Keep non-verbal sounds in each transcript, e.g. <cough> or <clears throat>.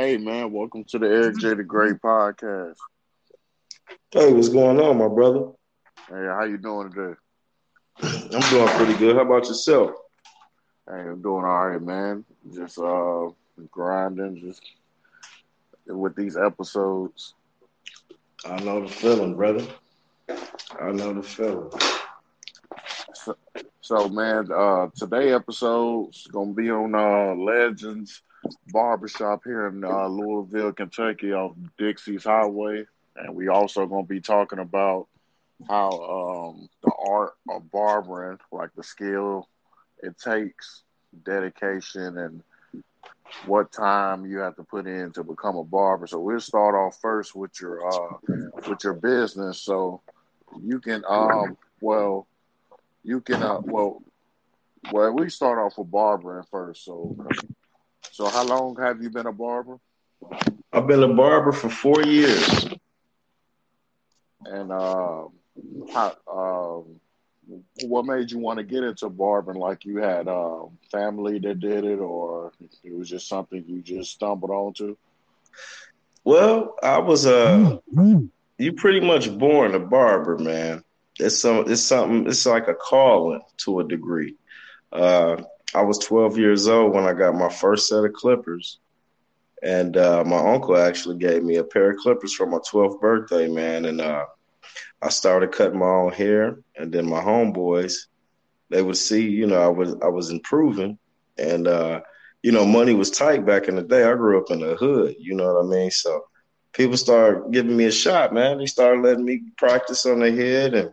Hey man, welcome to the Eric J the Great podcast. Hey, what's going on, my brother? Hey, how you doing today? I'm doing pretty good. How about yourself? Hey, I'm doing all right, man. Just uh grinding, just with these episodes. I know the feeling, brother. I know the feeling. So, so man, uh today episode's gonna be on uh Legends Barbershop here in uh, Louisville, Kentucky, off Dixie's Highway, and we also gonna be talking about how um the art of barbering, like the skill it takes, dedication, and what time you have to put in to become a barber. So we'll start off first with your uh with your business. So you can um well you can uh well well we start off with barbering first. So so how long have you been a barber? I've been a barber for four years. And um how um what made you want to get into barbering? Like you had uh, family that did it, or it was just something you just stumbled onto? Well, I was uh you pretty much born a barber, man. It's some it's something it's like a calling to a degree. Uh I was 12 years old when I got my first set of clippers. And uh, my uncle actually gave me a pair of clippers for my 12th birthday, man. And uh, I started cutting my own hair, and then my homeboys, they would see, you know, I was I was improving, and uh, you know, money was tight back in the day. I grew up in the hood, you know what I mean. So people started giving me a shot, man. They started letting me practice on the head, and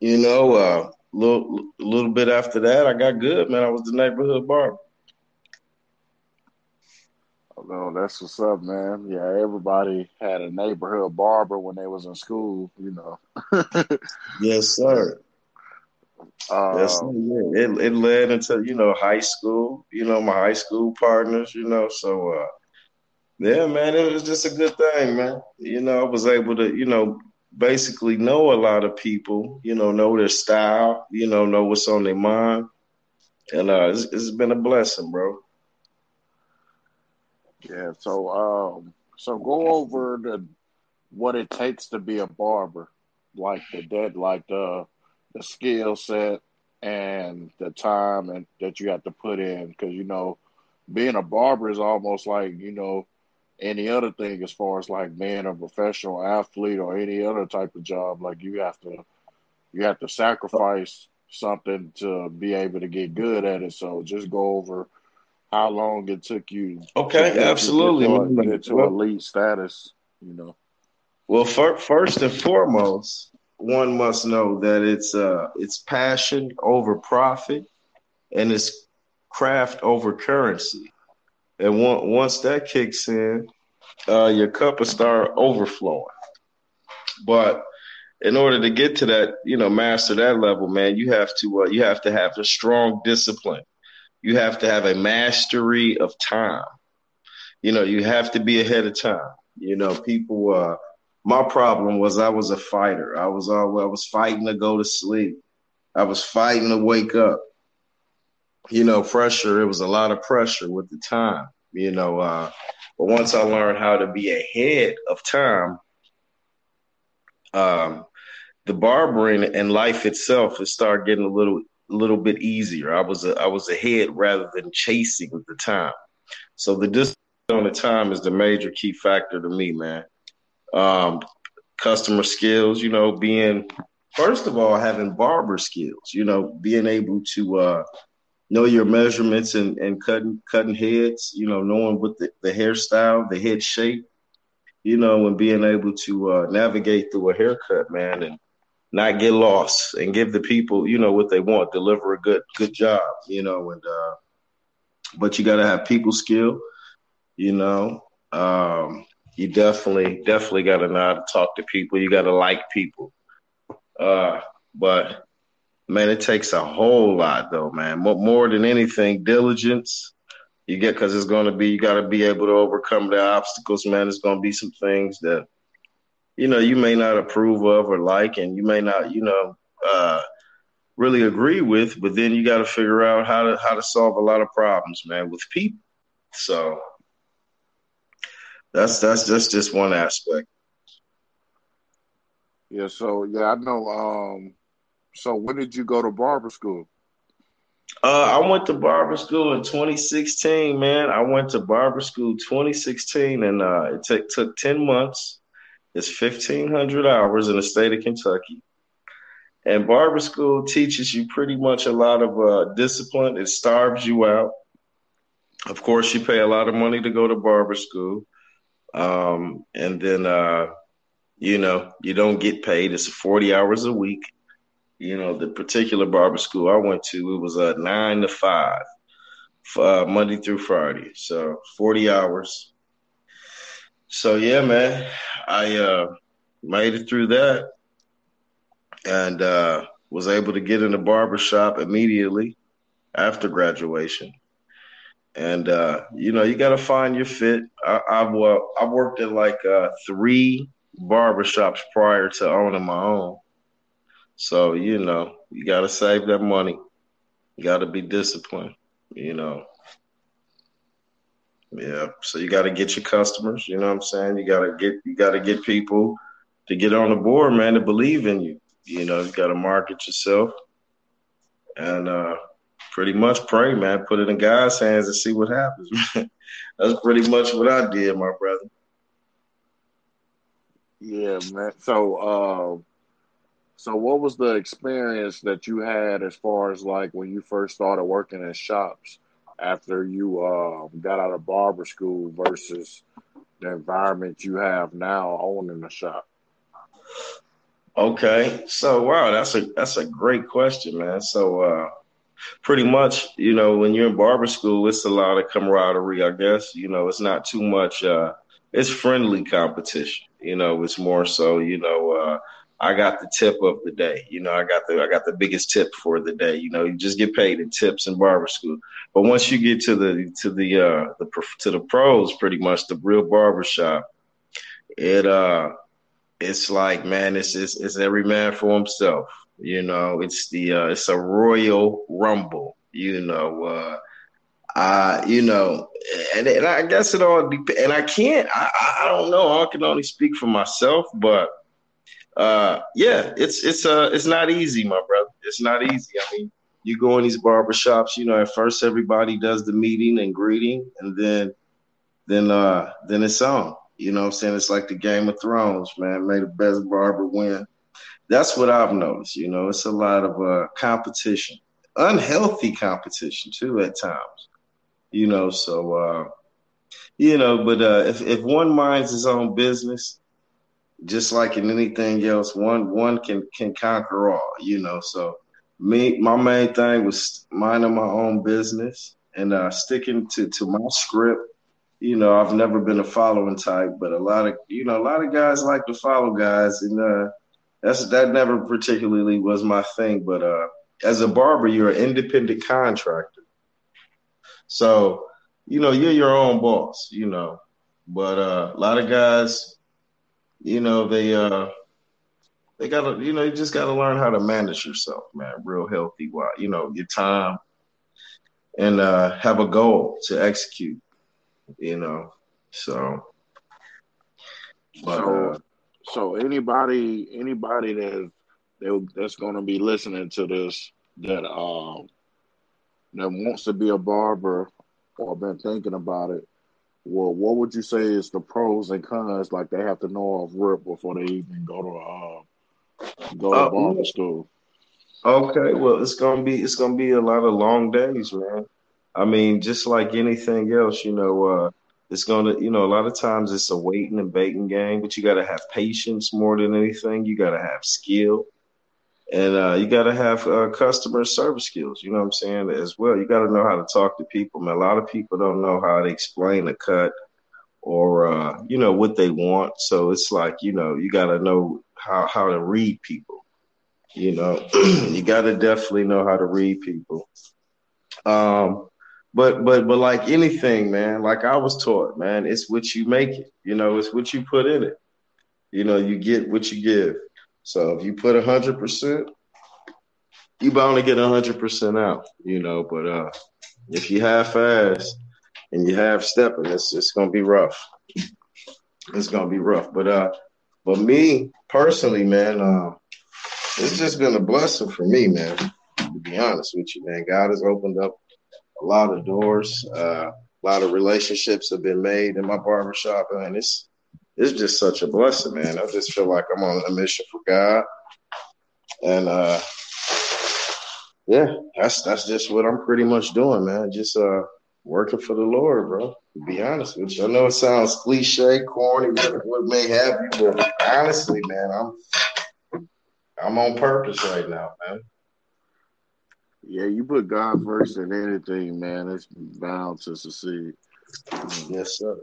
you know, uh, little a little bit after that, I got good, man. I was the neighborhood barber. Oh, no, that's what's up, man. Yeah, everybody had a neighborhood barber when they was in school, you know. <laughs> yes, sir. Um, yes, sir. Yeah. It it led into you know high school. You know my high school partners. You know, so uh, yeah, man, it was just a good thing, man. You know, I was able to you know basically know a lot of people. You know, know their style. You know, know what's on their mind, and uh, it's, it's been a blessing, bro. Yeah, so um, so go over the what it takes to be a barber, like the dead, like the the skill set and the time and that you have to put in, because you know, being a barber is almost like you know any other thing as far as like being a professional athlete or any other type of job. Like you have to you have to sacrifice something to be able to get good at it. So just go over how long it took you. Okay, to absolutely. Get into well, elite status, you know. Well, first and foremost, one must know that it's uh it's passion over profit, and it's craft over currency. And one, once that kicks in, uh, your cup will start overflowing. But in order to get to that, you know, master that level, man, you have to uh, you have to have a strong discipline you have to have a mastery of time. You know, you have to be ahead of time. You know, people. Uh, my problem was I was a fighter. I was all I was fighting to go to sleep. I was fighting to wake up. You know, pressure. It was a lot of pressure with the time. You know, uh, but once I learned how to be ahead of time, um, the barbering and life itself, it started getting a little little bit easier. I was a, I was ahead rather than chasing the time. So the distance on the time is the major key factor to me, man. Um, customer skills, you know, being first of all having barber skills, you know, being able to uh, know your measurements and, and cutting cutting heads, you know, knowing what the, the hairstyle, the head shape, you know, and being able to uh, navigate through a haircut, man, and not get lost and give the people, you know, what they want, deliver a good good job, you know, and uh but you gotta have people skill, you know. Um you definitely, definitely gotta know how to talk to people. You gotta like people. Uh but man, it takes a whole lot though, man. More, more than anything, diligence. You get because it's gonna be you gotta be able to overcome the obstacles, man. It's gonna be some things that you know you may not approve of or like, and you may not you know uh, really agree with. But then you got to figure out how to how to solve a lot of problems, man, with people. So that's that's just just one aspect. Yeah. So yeah, I know. Um. So when did you go to barber school? Uh, I went to barber school in 2016, man. I went to barber school 2016, and uh, it t- took 10 months. It's 1,500 hours in the state of Kentucky. And barber school teaches you pretty much a lot of uh, discipline. It starves you out. Of course, you pay a lot of money to go to barber school. Um, and then, uh, you know, you don't get paid. It's 40 hours a week. You know, the particular barber school I went to, it was a nine to five, uh, Monday through Friday. So 40 hours. So yeah, man, I uh, made it through that and uh, was able to get in the barber shop immediately after graduation. And uh, you know, you got to find your fit. I, uh, I worked at like uh, three barbershops prior to owning my own. So, you know, you got to save that money. You got to be disciplined, you know. Yeah, so you got to get your customers, you know what I'm saying? You got to get you got to get people to get on the board, man, to believe in you. You know, you got to market yourself and uh pretty much pray, man. Put it in God's hands and see what happens. <laughs> That's pretty much what I did, my brother. Yeah, man. So, uh, so, what was the experience that you had as far as like when you first started working in shops after you uh, got out of barber school versus the environment you have now owning a shop? Okay, so wow, that's a that's a great question, man. So, uh, pretty much, you know, when you're in barber school, it's a lot of camaraderie, I guess. You know, it's not too much. Uh, it's friendly competition. You know, it's more so, you know. Uh, I got the tip of the day. You know, I got the I got the biggest tip for the day. You know, you just get paid in tips in barber school. But once you get to the to the uh the to the pros, pretty much the real barber shop, it uh it's like man, it's it's, it's every man for himself. You know, it's the uh, it's a royal rumble. You know, uh, I you know, and, and I guess it all depends. And I can't. I I don't know. I can only speak for myself, but uh, yeah, it's it's uh it's not easy, my brother. It's not easy. I mean, you go in these barber shops, you know, at first everybody does the meeting and greeting, and then then uh then it's on. You know I'm saying? It's like the Game of Thrones, man. May the best barber win. That's what I've noticed. You know, it's a lot of uh competition. Unhealthy competition too at times. You know, so uh you know, but uh if, if one minds his own business, just like in anything else, one one can can conquer all, you know. So me, my main thing was minding my own business and uh, sticking to to my script. You know, I've never been a following type, but a lot of you know a lot of guys like to follow guys, and uh, that's that never particularly was my thing. But uh, as a barber, you're an independent contractor, so you know you're your own boss. You know, but uh, a lot of guys you know, they uh they gotta, you know, you just gotta learn how to manage yourself, man, real healthy while you know, your time and uh have a goal to execute, you know. So but so, uh, so anybody anybody that that's gonna be listening to this that um that wants to be a barber or been thinking about it, well, what would you say is the pros and cons? Like they have to know off rip before they even go to uh, go to uh, barber school. Okay, well, it's gonna be it's gonna be a lot of long days, man. I mean, just like anything else, you know, uh, it's gonna, you know, a lot of times it's a waiting and baiting game, but you got to have patience more than anything. You got to have skill and uh, you got to have uh, customer service skills. You know what I'm saying as well. You got to know how to talk to people. Man, a lot of people don't know how to explain a cut or uh, you know what they want. So it's like you know you got to know how how to read people. You know, <clears throat> you got to definitely know how to read people. Um, but but but like anything, man, like I was taught, man, it's what you make it. You know, it's what you put in it. You know, you get what you give. So if you put hundred percent, you bound to get hundred percent out, you know. But uh, if you half fast and you half stepping, it's it's gonna be rough. it's gonna be rough. But uh, but me personally, man, uh, it's just been a blessing for me, man. To be honest with you, man, God has opened up a lot of doors. Uh, a lot of relationships have been made in my barbershop, and it's it's just such a blessing, man. I just feel like I'm on a mission for God, and uh, yeah, that's that's just what I'm pretty much doing, man. Just uh, working for the Lord, bro. To be honest with you, I know it sounds cliche, corny, what, may have you, but honestly, man, I'm I'm on purpose right now, man. Yeah, you put God first in anything, man. It's bound to succeed. Yes, sir.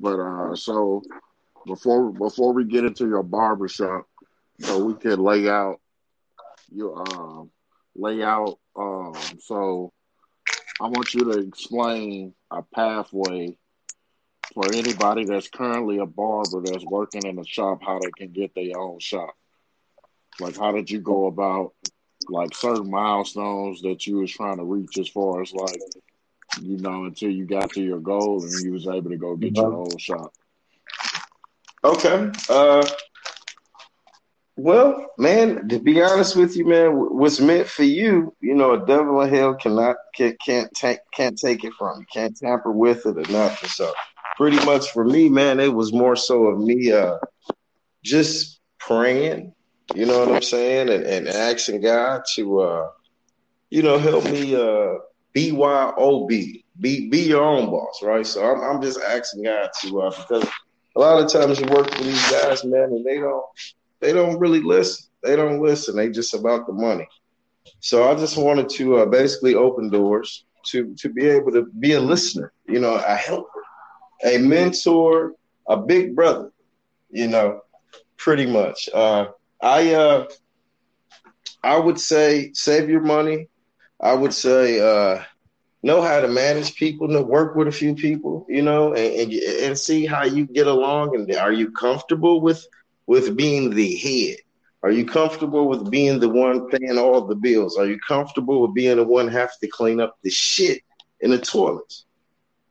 But uh, so before before we get into your barbershop, so we can lay out your um lay out um so I want you to explain a pathway for anybody that's currently a barber that's working in a shop how they can get their own shop. Like how did you go about like certain milestones that you was trying to reach as far as like you know until you got to your goal and you was able to go get your own shop okay uh well man to be honest with you man what's meant for you you know a devil in hell cannot can't can't take can't take it from you can't tamper with it or nothing so pretty much for me man it was more so of me uh just praying you know what I'm saying? And, and asking God to, uh, you know, help me uh, BYOB, be be your own boss, right? So I'm, I'm just asking God to uh, because a lot of times you work for these guys, man, and they don't they don't really listen. They don't listen. They just about the money. So I just wanted to uh, basically open doors to to be able to be a listener, you know, a helper, a mentor, a big brother, you know, pretty much. Uh, I uh I would say save your money. I would say uh know how to manage people, know work with a few people, you know, and, and, and see how you get along. And are you comfortable with with being the head? Are you comfortable with being the one paying all the bills? Are you comfortable with being the one have to clean up the shit in the toilets?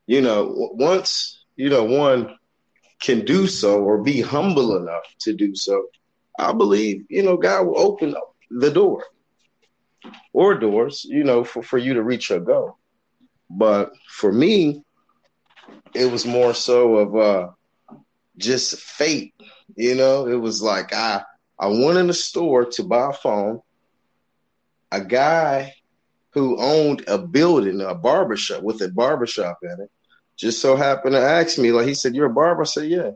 You know, once you know one can do so or be humble enough to do so, I believe, you know, God will open up the door or doors, you know, for, for you to reach your goal. But for me, it was more so of uh just fate, you know. It was like I I went in the store to buy a phone. A guy who owned a building, a barbershop with a barbershop in it, just so happened to ask me, like he said, You're a barber? I said, Yeah.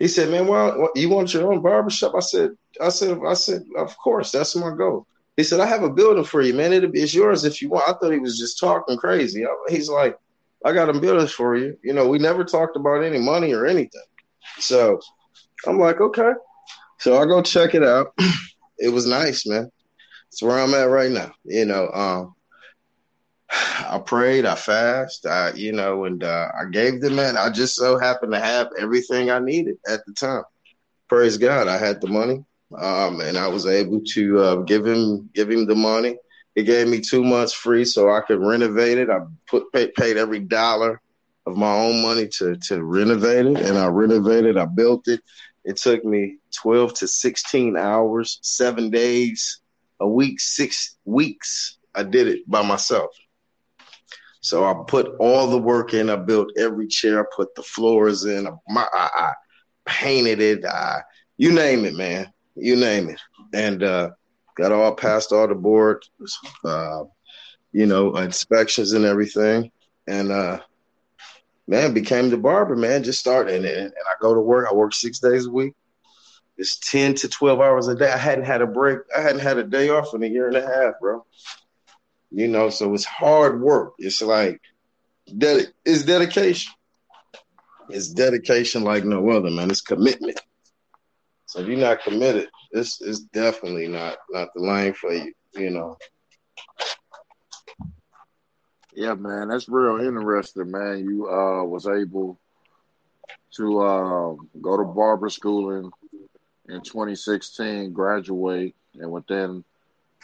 He said, "Man, well, you want your own barbershop?" I said, "I said, I said, of course, that's my goal." He said, "I have a building for you, man. It'll be, it's yours if you want." I thought he was just talking crazy. He's like, "I got a building for you." You know, we never talked about any money or anything. So I'm like, "Okay." So I go check it out. <clears throat> it was nice, man. It's where I'm at right now. You know, um, I prayed, I fasted, I, you know, and uh, I gave them man. I just so happened to have everything I needed at the time. Praise God, I had the money, um, and I was able to uh, give him give him the money. He gave me two months free so I could renovate it. I put paid every dollar of my own money to to renovate it, and I renovated. I built it. It took me twelve to sixteen hours, seven days a week, six weeks. I did it by myself. So I put all the work in. I built every chair, I put the floors in. My, I, I painted it. I, you name it, man. You name it. And uh, got all passed all the board, uh, you know, inspections and everything. And uh, man, became the barber, man. Just started. And, and I go to work. I work six days a week. It's 10 to 12 hours a day. I hadn't had a break. I hadn't had a day off in a year and a half, bro. You know, so it's hard work. It's like that it's dedication. It's dedication like no other, man. It's commitment. So if you're not committed, this is definitely not not the line for you, you know. Yeah, man, that's real interesting, man. You uh was able to uh, go to barber school in in 2016, graduate, and within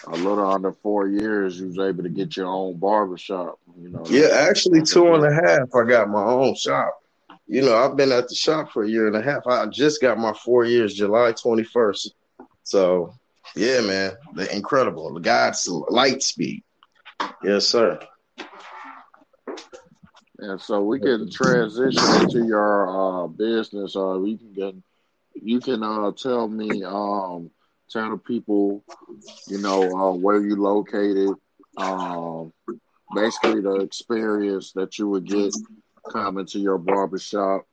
a little under four years, you was able to get your own barber shop. You know. Yeah, actually, two and a half. I got my own shop. You know, I've been at the shop for a year and a half. I just got my four years, July 21st. So, yeah, man, the incredible. The God's light speed. Yes, sir. And so we can transition into your uh, business. Uh, you can get, you can uh, tell me, um, tell the people, you know, uh, where you located, um, basically the experience that you would get coming to your barbershop,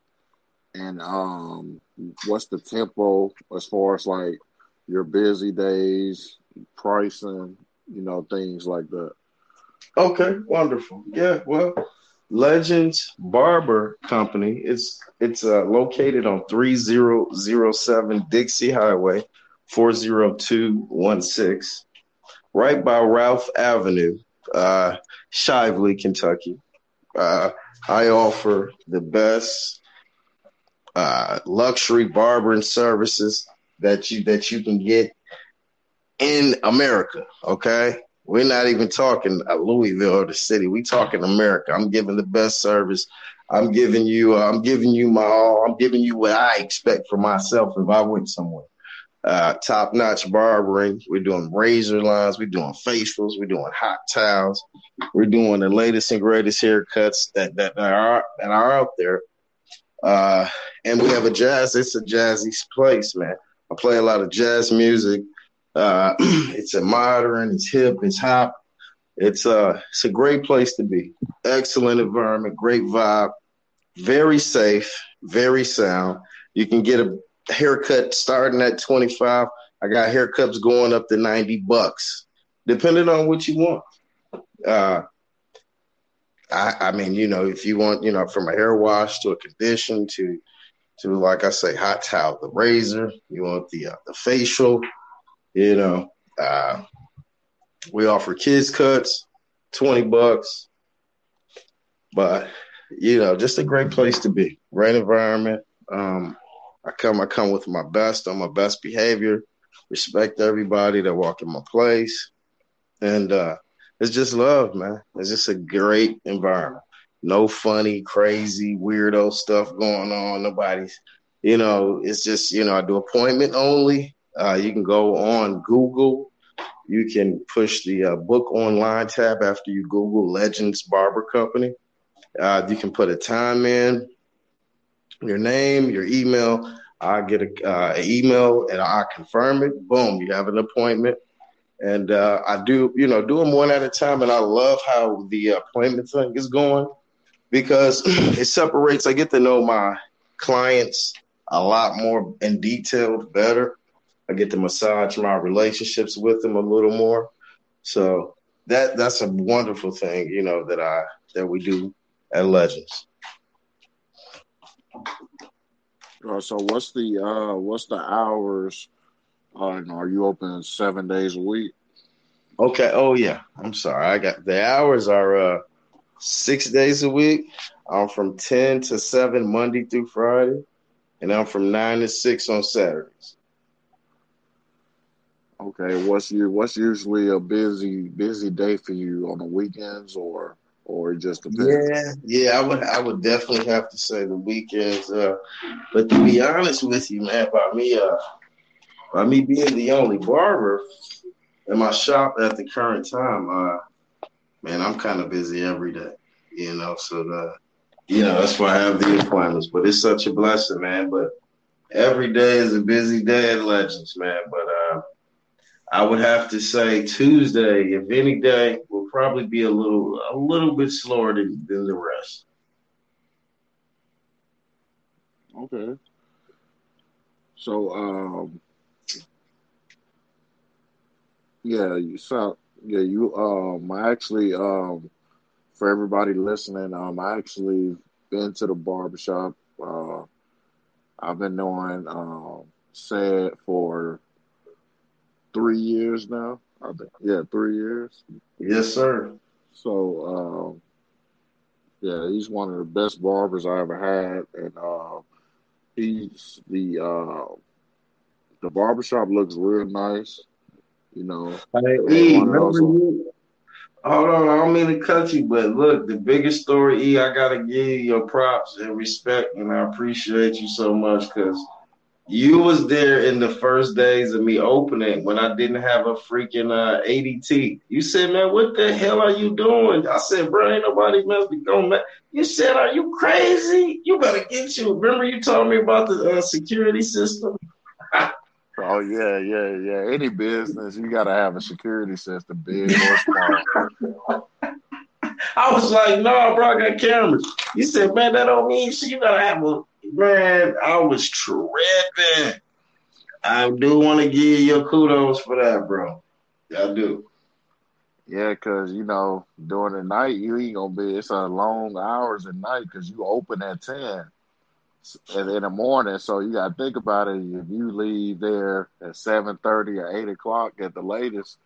and um, what's the tempo as far as like your busy days, pricing, you know, things like that. Okay, wonderful. Yeah, well, Legends Barber Company. It's it's uh, located on 3007 Dixie Highway, 40216, right by Ralph Avenue, uh, Shively, Kentucky. Uh, I offer the best uh, luxury barbering services that you that you can get in America. Okay, we're not even talking Louisville or the city. We talking America. I'm giving the best service. I'm giving you. Uh, I'm giving you my all. I'm giving you what I expect for myself if I went somewhere. Uh, top notch barbering. We're doing razor lines. We're doing facials. We're doing hot towels. We're doing the latest and greatest haircuts that that, are that are out there. Uh, and we have a jazz. It's a jazzy place, man. I play a lot of jazz music. Uh, <clears throat> it's a modern, it's hip, it's hop. It's uh, it's a great place to be. Excellent environment, great vibe, very safe, very sound. You can get a haircut starting at 25. I got haircuts going up to 90 bucks, depending on what you want. Uh, I, I mean, you know, if you want, you know, from a hair wash to a condition to, to like I say, hot towel, the razor, you want the uh, the facial, you know, uh, we offer kids cuts, twenty bucks, but you know, just a great place to be. Great environment. Um, I come, I come with my best on my best behavior. Respect everybody that walk in my place, and uh, it's just love, man. It's just a great environment. No funny, crazy, weirdo stuff going on. Nobody's, you know, it's just, you know, I do appointment only. Uh, you can go on Google. You can push the uh, book online tab after you Google Legends Barber Company. Uh, you can put a time in, your name, your email. I get a uh, email and I confirm it. Boom, you have an appointment and uh, I do, you know, do them one at a time. And I love how the appointment thing is going because <clears throat> it separates. I get to know my clients a lot more in detail, better. I get to massage my relationships with them a little more. So that that's a wonderful thing, you know, that I that we do at Legends. Uh, so what's the uh, what's the hours uh, are you open seven days a week? Okay. Oh yeah. I'm sorry. I got the hours are uh six days a week. I'm from ten to seven Monday through Friday, and I'm from nine to six on Saturdays. Okay. What's you what's usually a busy busy day for you on the weekends or or just depends? Yeah, yeah, I would I would definitely have to say the weekends. Uh, but to be honest with you, man, by me uh by me being the only barber in my shop at the current time, uh, man, I'm kind of busy every day, you know. So the, you know, that's why I have the appointments. But it's such a blessing, man. But every day is a busy day at Legends, man. But uh, I would have to say Tuesday, if any day, will probably be a little a little bit slower than, than the rest. Okay. So um yeah, you saw. Yeah, you. Um, I actually. Um, for everybody listening, um, I actually been to the barbershop. Uh, I've been knowing um, Ced for three years now. I think, yeah, three years. Yes, sir. So, um, yeah, he's one of the best barbers I ever had, and uh, he's the uh, the barbershop looks real nice. You know, hey, remember you? Hold on, I don't mean to cut you, but look, the biggest story, E, I gotta give you your props and respect, and I appreciate you so much because you was there in the first days of me opening when I didn't have a freaking uh, ADT. You said, man, what the hell are you doing? I said, bro, ain't nobody must be going back. You said, are you crazy? You better get you. Remember you told me about the uh, security system? <laughs> Oh yeah, yeah, yeah. Any business, you gotta have a security system, big or small. <laughs> I was like, no, bro, I got cameras. You said, man, that don't mean shit. You gotta have a man. I was tripping. I do want to give you kudos for that, bro. I do. Yeah, cause you know during the night you ain't gonna be. It's a long hours at night because you open at ten in the morning. So you got to think about it. If you leave there at seven thirty or eight o'clock at the latest,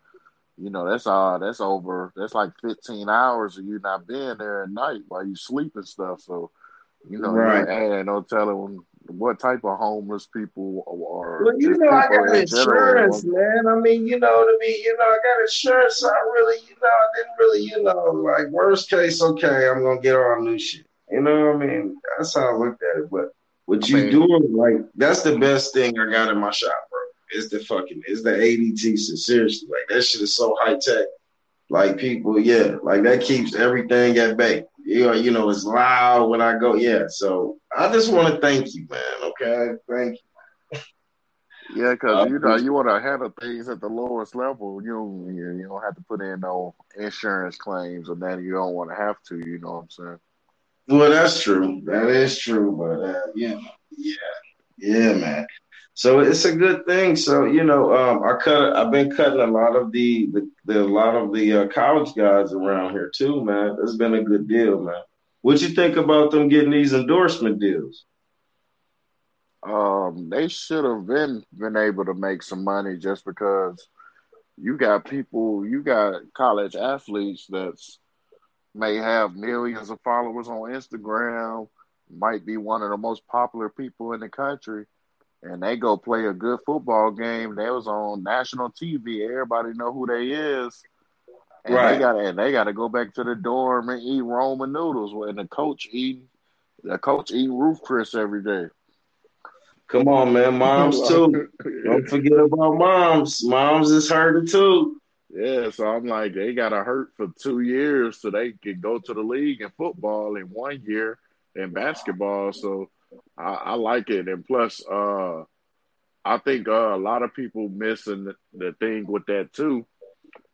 you know that's all. That's over. That's like fifteen hours of you not being there at night while you sleep and stuff. So you know, right? Ain't no telling what type of homeless people are. Well, you know, I got insurance, general. man. I mean, you know, to me, you know, I got insurance. So I really, you know, I didn't really, you know, like worst case, okay, I'm gonna get all new shit. You know what I mean? That's how I looked at it. But what I you mean, doing, like, that's the best thing I got in my shop, bro. Is the fucking is the ADT. So seriously, like that shit is so high tech. Like people, yeah, like that keeps everything at bay. You know, you know, it's loud when I go. Yeah, so I just want to thank you, man. Okay, thank you. Yeah, because uh, you know you want to handle things at the lowest level. You don't, you don't have to put in no insurance claims, and that you don't want to have to. You know what I'm saying? Well, that's true. That is true. But uh, yeah, yeah, yeah, man. So it's a good thing. So you know, um, I cut. I've been cutting a lot of the the, the a lot of the uh, college guys around here too, man. It's been a good deal, man. What you think about them getting these endorsement deals? Um, they should have been been able to make some money just because you got people, you got college athletes that's may have millions of followers on Instagram, might be one of the most popular people in the country, and they go play a good football game. They was on national TV. Everybody know who they is. And right. they got and they got to go back to the dorm and eat Roman noodles, and the coach eating the coach eating Ruth Chris every day. Come on, man, moms too. Don't forget about moms. Moms is hurting too. Yeah, so I'm like, they got to hurt for two years so they can go to the league in football in one year in basketball. So I, I like it, and plus, uh, I think uh, a lot of people missing the, thing with that too.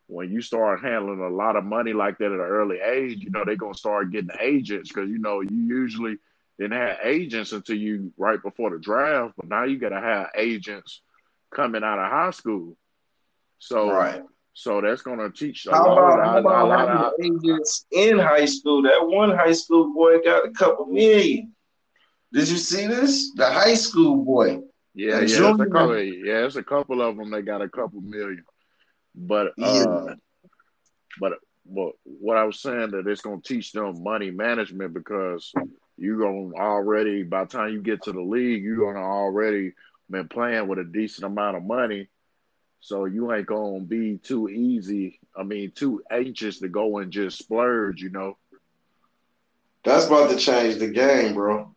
When you start handling a lot of money like that at an early age, you know they're gonna start getting agents because you know you usually didn't have agents until you right before the draft, but now you gotta have agents coming out of high school. So right. So that's going to teach. How about, how about having of, agents in high school? That one high school boy got a couple million. Did you see this? The high school boy. Yeah, yeah, it's a couple, yeah, it's a couple of them. They got a couple million, but uh, but but what I was saying that it's going to teach them money management because you're going to already by the time you get to the league, you're going to already been playing with a decent amount of money so you ain't gonna be too easy. I mean, too anxious to go and just splurge. You know. That's about to change the game, bro.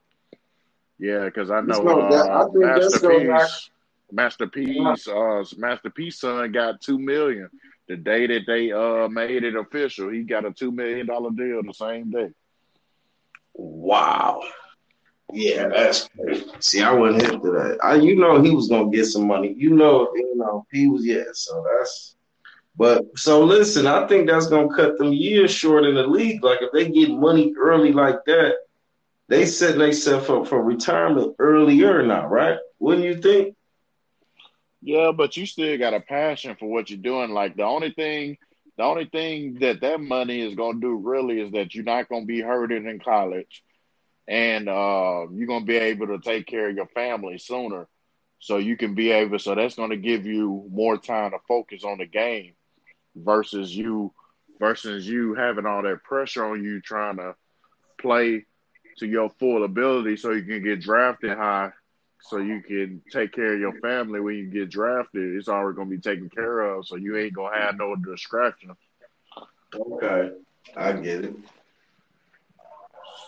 Yeah, because I know uh, Master P's, Masterpiece, uh, Master P's son got two million. The day that they uh made it official, he got a two million dollar deal the same day. Wow. Yeah, that's crazy. See, I wasn't hip to that. I, you know, he was gonna get some money. You know, you know, he was. Yeah, so that's. But so listen, I think that's gonna cut them years short in the league. Like if they get money early like that, they set themselves up for retirement earlier now, right? Wouldn't you think? Yeah, but you still got a passion for what you're doing. Like the only thing, the only thing that that money is gonna do really is that you're not gonna be hurting in college and uh, you're gonna be able to take care of your family sooner. So you can be able. So that's gonna give you more time to focus on the game versus you versus you having all that pressure on you trying to play to your full ability so you can get drafted high so you can take care of your family when you get drafted. It's already gonna be taken care of, so you ain't gonna have no distractions. Okay, I get it.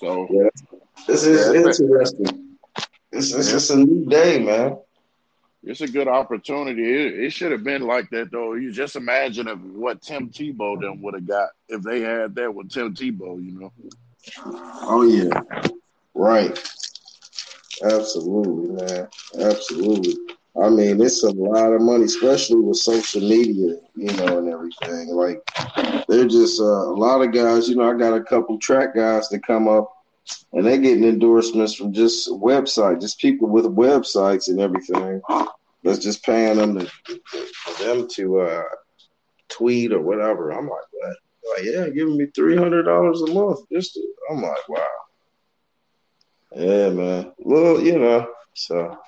So yeah, this is yeah, interesting. It's, it's, it's a new day, man. It's a good opportunity. It, it, should have been like that though. You just imagine if what Tim Tebow then would have got if they had that with Tim Tebow, you know. Oh yeah, right. Absolutely, man. Absolutely. I mean, it's a lot of money, especially with social media, you know, and everything. Like, they're just uh, a lot of guys. You know, I got a couple track guys that come up, and they're getting endorsements from just website, just people with websites and everything. That's just paying them to for them to uh, tweet or whatever. I'm like, what? Like, yeah, giving me three hundred dollars a month. Just, to, I'm like, wow. Yeah, man. Well, you know, so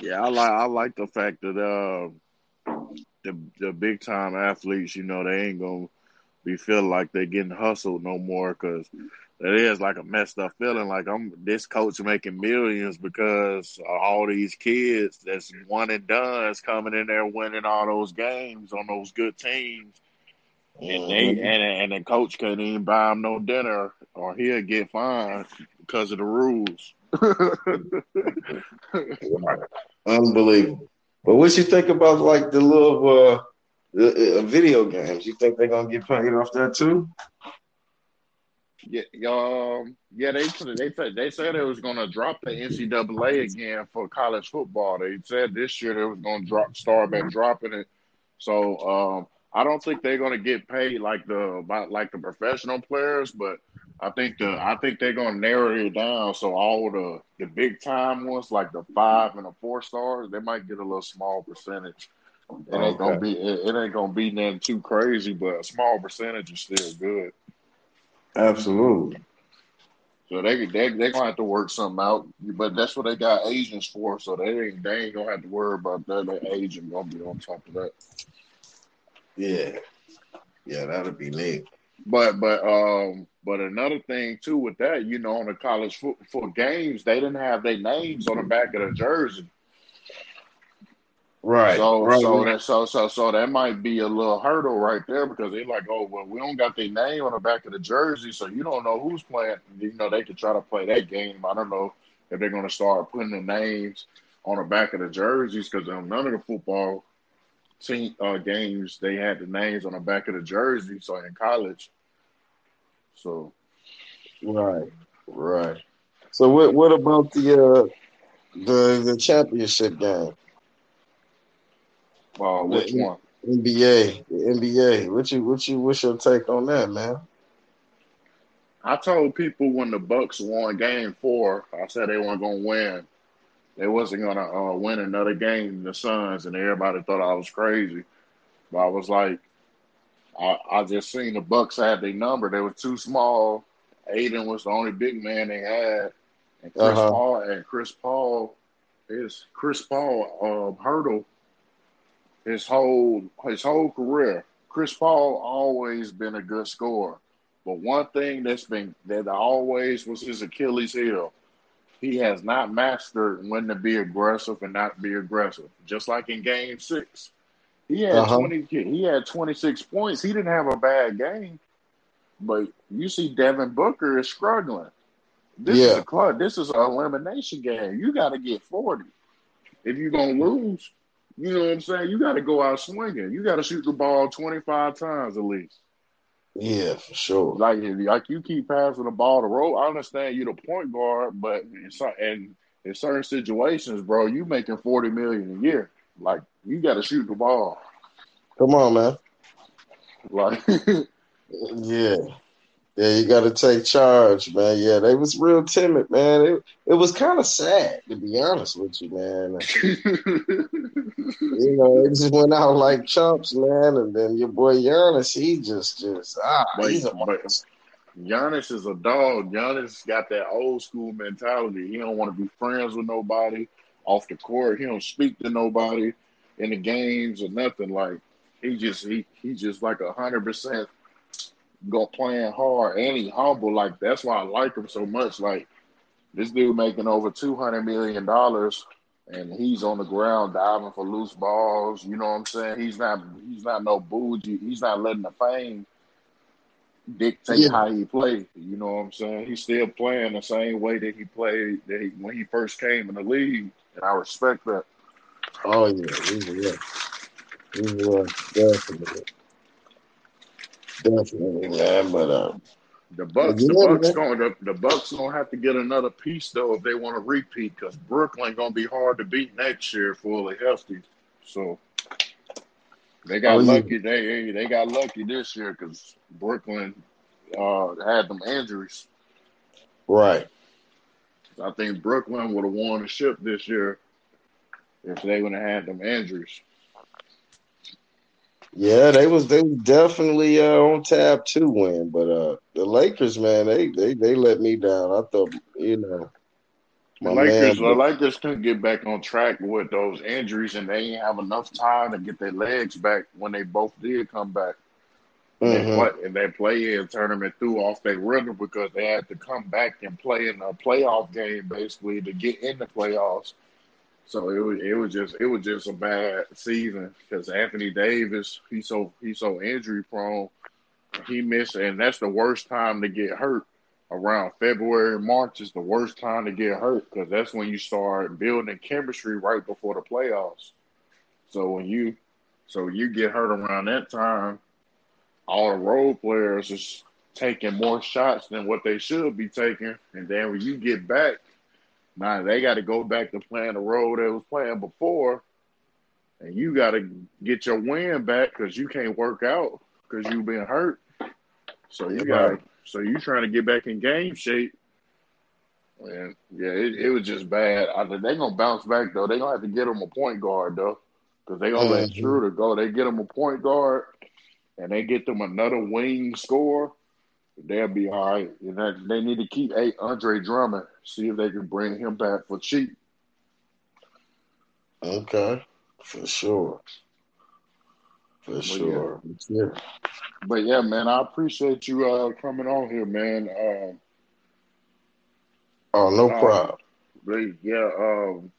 yeah, I like I like the fact that uh, the the big time athletes, you know, they ain't gonna be feeling like they're getting hustled no more because it is like a messed up feeling. Like I'm this coach making millions because all these kids that's one and done is coming in there winning all those games on those good teams. And they mm-hmm. and and the coach couldn't even buy him no dinner, or he'll get fined because of the rules. <laughs> Unbelievable. But what you think about like the little uh, the, uh, video games? You think they're gonna get paid off that too? Yeah, um, yeah, they they said they said it was gonna drop the NCAA again for college football. They said this year they was gonna drop start back dropping it. So um, I don't think they're gonna get paid like the like the professional players, but I think the I think they're gonna narrow it down so all the the big time ones like the five and the four stars they might get a little small percentage. It ain't okay. gonna be it, it, ain't gonna be nothing too crazy, but a small percentage is still good. Absolutely. So they they they gonna have to work something out, but that's what they got agents for. So they ain't they ain't gonna have to worry about that. Their agent gonna be on top of that. Yeah, yeah, that'll be neat. But but um but another thing too with that, you know, on the college football games, they didn't have their names on the back of the jersey. Right. So right. so that so so so that might be a little hurdle right there because they're like, oh well, we don't got their name on the back of the jersey, so you don't know who's playing. You know, they could try to play that game. I don't know if they're going to start putting the names on the back of the jerseys because none of the football team uh, games they had the names on the back of the jersey. So in college, so right, right. So what what about the uh, the the championship game? Uh, which the, one? NBA, the NBA. What you what you what's your take on that, man? I told people when the Bucks won Game Four, I said they weren't gonna win. They wasn't gonna uh, win another game. The Suns and everybody thought I was crazy, but I was like, I, I just seen the Bucks had their number. They were too small. Ayton was the only big man they had, and Chris uh-huh. Paul and Chris Paul is Chris Paul um, hurdle his whole his whole career. Chris Paul always been a good scorer, but one thing that's been that always was his Achilles heel. He has not mastered when to be aggressive and not be aggressive. Just like in Game Six, he had uh-huh. twenty. He had twenty six points. He didn't have a bad game, but you see, Devin Booker is struggling. This yeah. is a club. This is an elimination game. You got to get forty. If you're gonna lose, you know what I'm saying. You got to go out swinging. You got to shoot the ball twenty five times at least. Yeah, for sure. Like like you keep passing the ball to roll. I understand you're the point guard, but in, and in certain situations, bro, you making forty million a year. Like you got to shoot the ball. Come on, man. Like, <laughs> yeah, yeah, you got to take charge, man. Yeah, they was real timid, man. It it was kind of sad to be honest with you, man. <laughs> you know, it just went out like chumps, man. And then your boy Giannis, he just just ah, but, he's a Giannis is a dog. Giannis got that old school mentality. He don't want to be friends with nobody off the court. He don't speak to nobody in the games or nothing. Like he just he he just like a hundred percent go playing hard and he humble. Like that's why I like him so much. Like this dude making over two hundred million dollars and he's on the ground diving for loose balls. You know what I'm saying? He's not he's not no bougie. He's not letting the fame dictate yeah. how he played. You know what I'm saying? He's still playing the same way that he played that he, when he first came in the league, and I respect that. Oh yeah, was, he was definitely, definitely, man. But uh, the Bucks, the Bucks going to the Bucks gonna have to get another piece though if they want to repeat because Brooklyn gonna be hard to beat next year fully healthy. So they got oh, lucky. Yeah. They they got lucky this year because Brooklyn uh, had them injuries. Right. I think Brooklyn would have won the ship this year if they would have had them injuries. Yeah, they was they was definitely uh, on tab to win, but uh, the Lakers, man, they they they let me down. I thought, you know, the Lakers, man, the Lakers couldn't get back on track with those injuries, and they didn't have enough time to get their legs back when they both did come back. Mm-hmm. And they play in tournament threw off their rhythm because they had to come back and play in a playoff game basically to get in the playoffs. So it was it was just it was just a bad season because Anthony Davis he's so he's so injury prone. He missed, and that's the worst time to get hurt. Around February, March is the worst time to get hurt because that's when you start building chemistry right before the playoffs. So when you so you get hurt around that time, all the role players is taking more shots than what they should be taking, and then when you get back now they got to go back to playing the role they was playing before, and you got to get your win back because you can't work out because you've been hurt. So you got so you trying to get back in game shape. And yeah, it, it was just bad. I think they gonna bounce back though. They gonna have to get them a point guard though, because they gonna mm-hmm. let Schroeder go. They get them a point guard, and they get them another wing score they'll be all right. You know, they need to keep a Andre Drummond, see if they can bring him back for cheap. Okay, for sure. For but sure. Yeah. But yeah, man, I appreciate you uh, coming on here, man. Uh, oh, no um, problem. But yeah, um,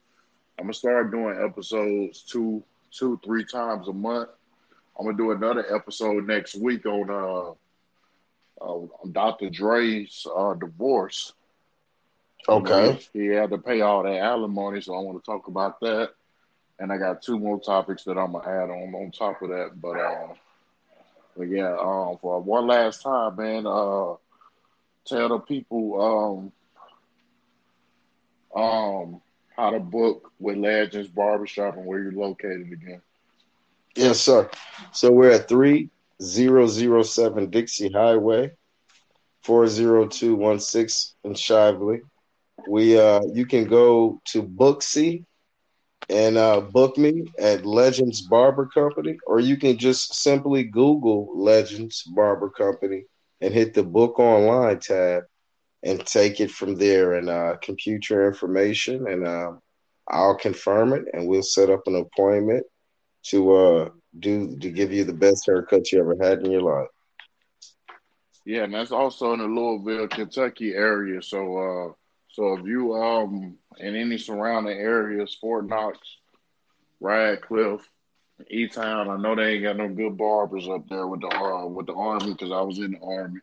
I'm gonna start doing episodes two, two, three times a month. I'm gonna do another episode next week on uh, Dr. Dre's uh, divorce. Okay. He, had to pay all that alimony, so I want to talk about that. And I got two more topics that I'm gonna add on on top of that. But uh, but yeah, um, for one last time, man, uh, tell the people um um how to book with Legends Barbershop and where you're located again. Yes, sir. So we're at three 007 Dixie Highway, 40216 in Shively. We uh you can go to Booksy and uh, book me at Legends Barber Company, or you can just simply Google Legends Barber Company and hit the book online tab and take it from there and uh, compute your information and uh, I'll confirm it and we'll set up an appointment to uh, do to give you the best haircut you ever had in your life. Yeah, and that's also in the Louisville, Kentucky area. So, uh, so if you um in any surrounding areas, Fort Knox, Radcliff, E Town, I know they ain't got no good barbers up there with the uh, with the army because I was in the army.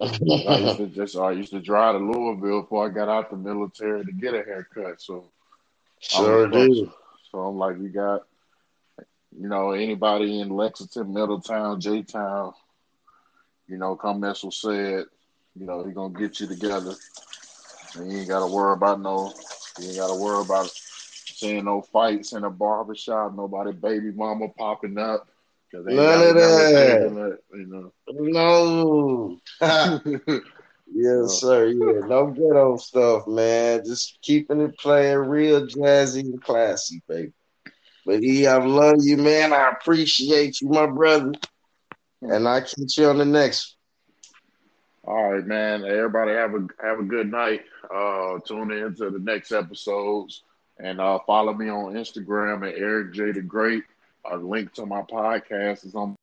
<laughs> I used to just I used to drive to Louisville before I got out the military to get a haircut. So, sure do. So I'm like, we got you know, anybody in Lexington, Middletown, J Town, you know, come mess with Ced, you know, he gonna get you together. And you ain't gotta worry about no you ain't gotta worry about seeing no fights in a barbershop, nobody baby mama popping up. None of that. you know. No. <laughs> yes, sir. Yeah, no ghetto stuff, man. Just keeping it playing real jazzy and classy, baby. But E, I love you, man. I appreciate you, my brother. And I catch you on the next. All right, man. Everybody have a have a good night. Uh, tune in to the next episodes and uh, follow me on Instagram at Eric J the Great. A link to my podcast is on